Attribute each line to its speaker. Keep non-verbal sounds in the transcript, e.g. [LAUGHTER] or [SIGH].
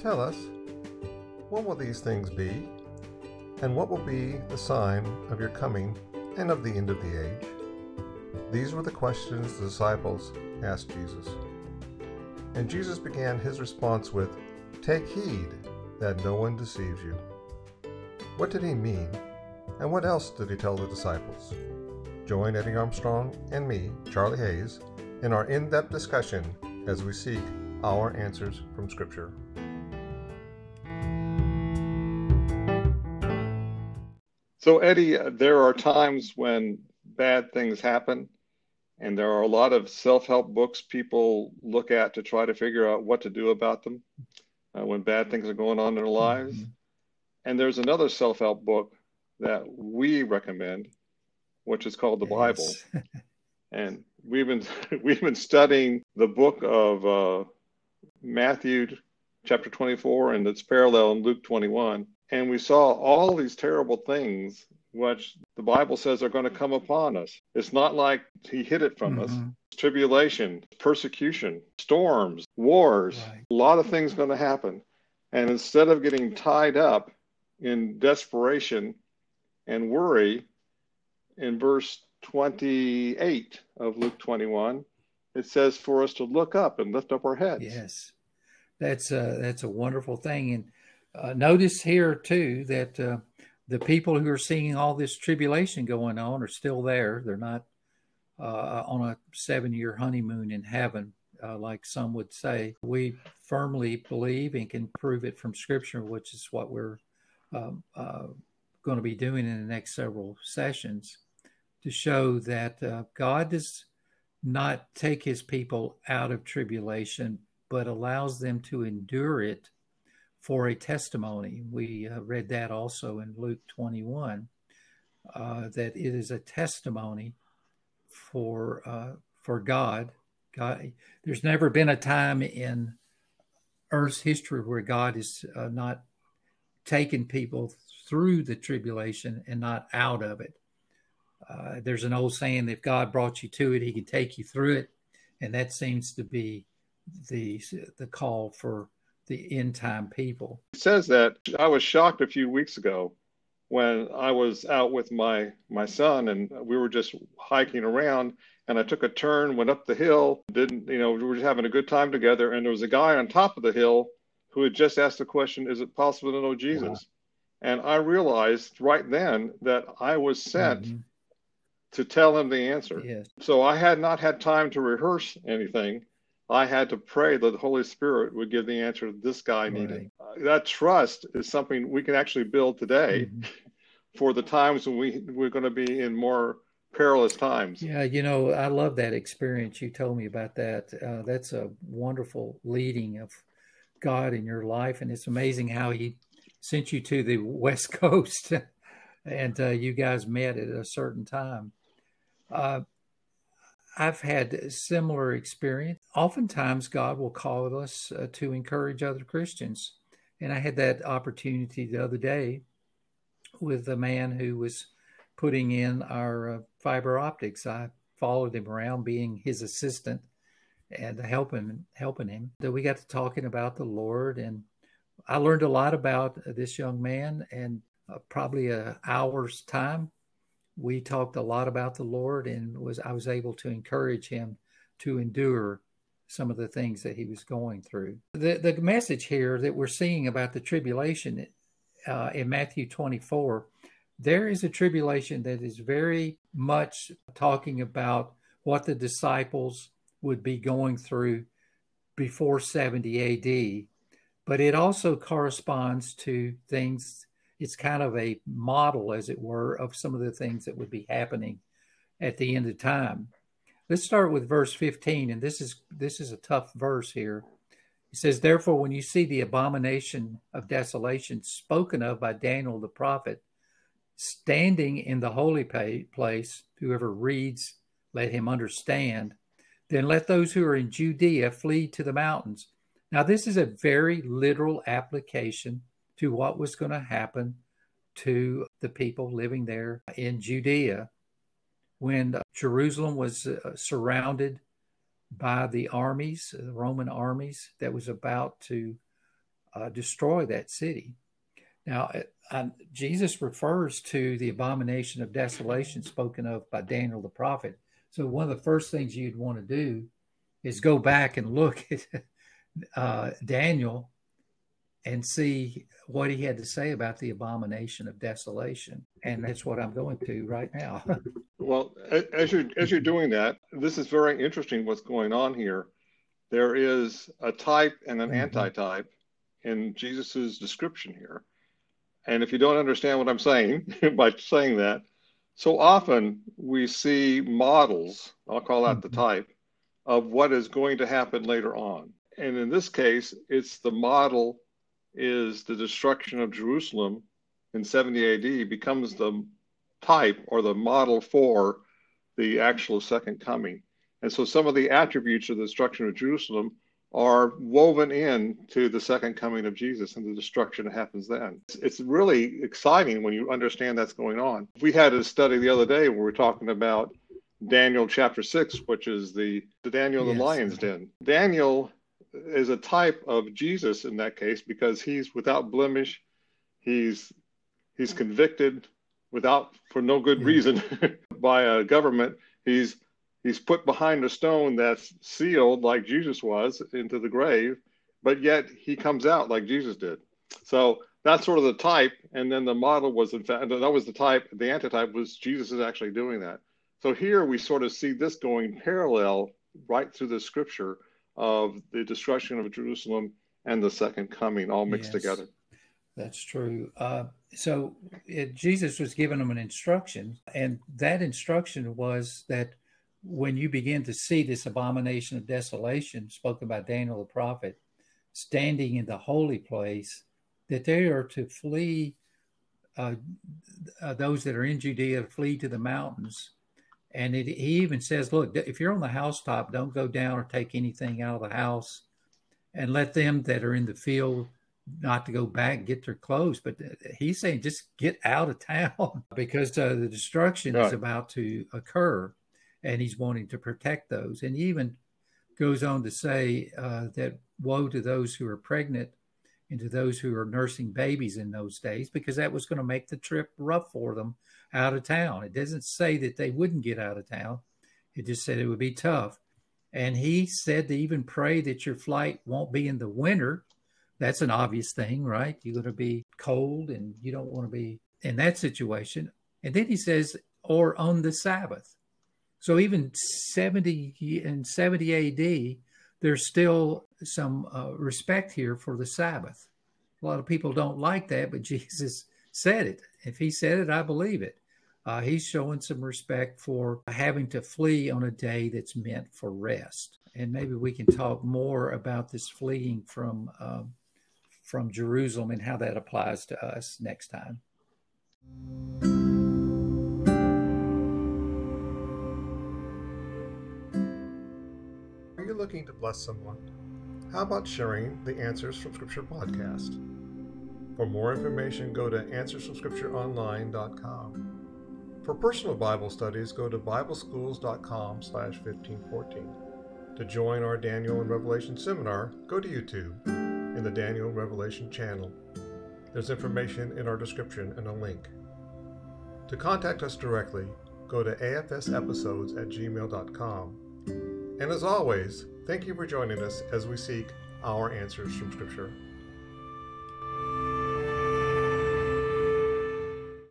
Speaker 1: Tell us, when will these things be? And what will be the sign of your coming and of the end of the age? These were the questions the disciples asked Jesus. And Jesus began his response with, Take heed that no one deceives you. What did he mean? And what else did he tell the disciples? Join Eddie Armstrong and me, Charlie Hayes, in our in depth discussion as we seek our answers from Scripture.
Speaker 2: So, Eddie, there are times when bad things happen, and there are a lot of self help books people look at to try to figure out what to do about them uh, when bad things are going on in their lives. Mm-hmm. And there's another self help book that we recommend, which is called the yes. Bible. [LAUGHS] and we've been [LAUGHS] we've been studying the book of uh, Matthew chapter 24 and its parallel in Luke 21 and we saw all these terrible things which the Bible says are going to come upon us. It's not like he hid it from mm-hmm. us. Tribulation, persecution, storms, wars, right. a lot of things going to happen. And instead of getting tied up in desperation and worry, in verse 28 of Luke 21, it says for us to look up and lift up our heads.
Speaker 3: Yes, that's a, that's a wonderful thing. And uh, notice here too that uh, the people who are seeing all this tribulation going on are still there. They're not uh, on a seven year honeymoon in heaven, uh, like some would say. We firmly believe and can prove it from Scripture, which is what we're um, uh, going to be doing in the next several sessions to show that uh, God does not take his people out of tribulation, but allows them to endure it for a testimony. We uh, read that also in Luke 21, uh, that it is a testimony for uh, for God. God, there's never been a time in Earth's history where God has uh, not taken people through the tribulation and not out of it. Uh, there's an old saying that if God brought you to it, He can take you through it, and that seems to be the the call for the end time people.
Speaker 2: It says that I was shocked a few weeks ago when I was out with my my son and we were just hiking around and I took a turn, went up the hill, didn't you know, we were just having a good time together and there was a guy on top of the hill who had just asked the question, is it possible to know Jesus? Wow. And I realized right then that I was sent mm-hmm. to tell him the answer. Yes. So I had not had time to rehearse anything. I had to pray that the Holy Spirit would give the answer this guy right. needed. Uh, that trust is something we can actually build today mm-hmm. [LAUGHS] for the times when we we're going to be in more perilous times.
Speaker 3: Yeah, you know, I love that experience. You told me about that. Uh, that's a wonderful leading of God in your life, and it's amazing how He sent you to the [LAUGHS] West Coast, [LAUGHS] and uh, you guys met at a certain time. Uh, I've had similar experience. Oftentimes, God will call us uh, to encourage other Christians. And I had that opportunity the other day with a man who was putting in our uh, fiber optics. I followed him around being his assistant and helping helping him. That we got to talking about the Lord and I learned a lot about this young man and uh, probably an hour's time we talked a lot about the Lord and was I was able to encourage him to endure some of the things that he was going through. The the message here that we're seeing about the tribulation uh, in Matthew 24, there is a tribulation that is very much talking about what the disciples would be going through before 70 AD, but it also corresponds to things it's kind of a model, as it were, of some of the things that would be happening at the end of time. Let's start with verse 15, and this is this is a tough verse here. It says, Therefore, when you see the abomination of desolation spoken of by Daniel the prophet, standing in the holy place, whoever reads, let him understand. Then let those who are in Judea flee to the mountains. Now, this is a very literal application to what was going to happen to the people living there in Judea when Jerusalem was uh, surrounded by the armies, the Roman armies that was about to uh, destroy that city. Now, uh, Jesus refers to the abomination of desolation spoken of by Daniel the prophet. So, one of the first things you'd want to do is go back and look at [LAUGHS] uh, Daniel and see what he had to say about the abomination of desolation. And that's what I'm going to right now. [LAUGHS]
Speaker 2: well, as you're as you're doing that, this is very interesting. What's going on here? There is a type and an mm-hmm. antitype in Jesus's description here. And if you don't understand what I'm saying [LAUGHS] by saying that, so often we see models, I'll call that mm-hmm. the type, of what is going to happen later on. And in this case, it's the model is the destruction of Jerusalem in 70 AD becomes the type or the model for the actual second coming. And so some of the attributes of the destruction of Jerusalem are woven in to the second coming of Jesus and the destruction that happens then. It's, it's, really exciting when you understand that's going on. We had a study the other day where we were talking about Daniel chapter 6, which is the, the Daniel yes. the lion's den. Daniel is a type of Jesus in that case because he's without blemish. He's he's convicted without for no good reason [LAUGHS] by a government. He's he's put behind a stone that's sealed like Jesus was into the grave, but yet he comes out like Jesus did. So that's sort of the type, and then the model was in fact that was the type. The antitype was Jesus is actually doing that. So here we sort of see this going parallel right through the scripture of the destruction of Jerusalem and the second coming all mixed yes, together.
Speaker 3: That's true. Uh, so it, Jesus was giving them an instruction, and that instruction was that when you begin to see this abomination of desolation spoken by Daniel the prophet standing in the holy place, that they are to flee, uh, uh, those that are in Judea, flee to the mountains and it, he even says, look, if you're on the housetop, don't go down or take anything out of the house and let them that are in the field not to go back get their clothes. But he's saying just get out of [LAUGHS] town because uh, the destruction right. is about to occur and he's wanting to protect those. And he even goes on to say uh, that woe to those who are pregnant and to those who are nursing babies in those days because that was going to make the trip rough for them out of town. It doesn't say that they wouldn't get out of town. It just said it would be tough. And he said to even pray that your flight won't be in the winter. That's an obvious thing, right? You're going to be cold and you don't want to be in that situation. And then he says, or on the Sabbath. So even 70 and 70 AD, there's still some uh, respect here for the Sabbath. A lot of people don't like that, but [LAUGHS] Jesus said it. If he said it, I believe it uh, he's showing some respect for having to flee on a day that's meant for rest. And maybe we can talk more about this fleeing from um, from Jerusalem and how that applies to us next time.
Speaker 1: Looking to bless someone? How about sharing the Answers from Scripture podcast? For more information, go to answersfromscriptureonline.com. For personal Bible studies, go to bibleschools.com slash 1514. To join our Daniel and Revelation seminar, go to YouTube in the Daniel and Revelation channel. There's information in our description and a link. To contact us directly, go to afsepisodes at gmail.com. And as always, thank you for joining us as we seek our answers from Scripture.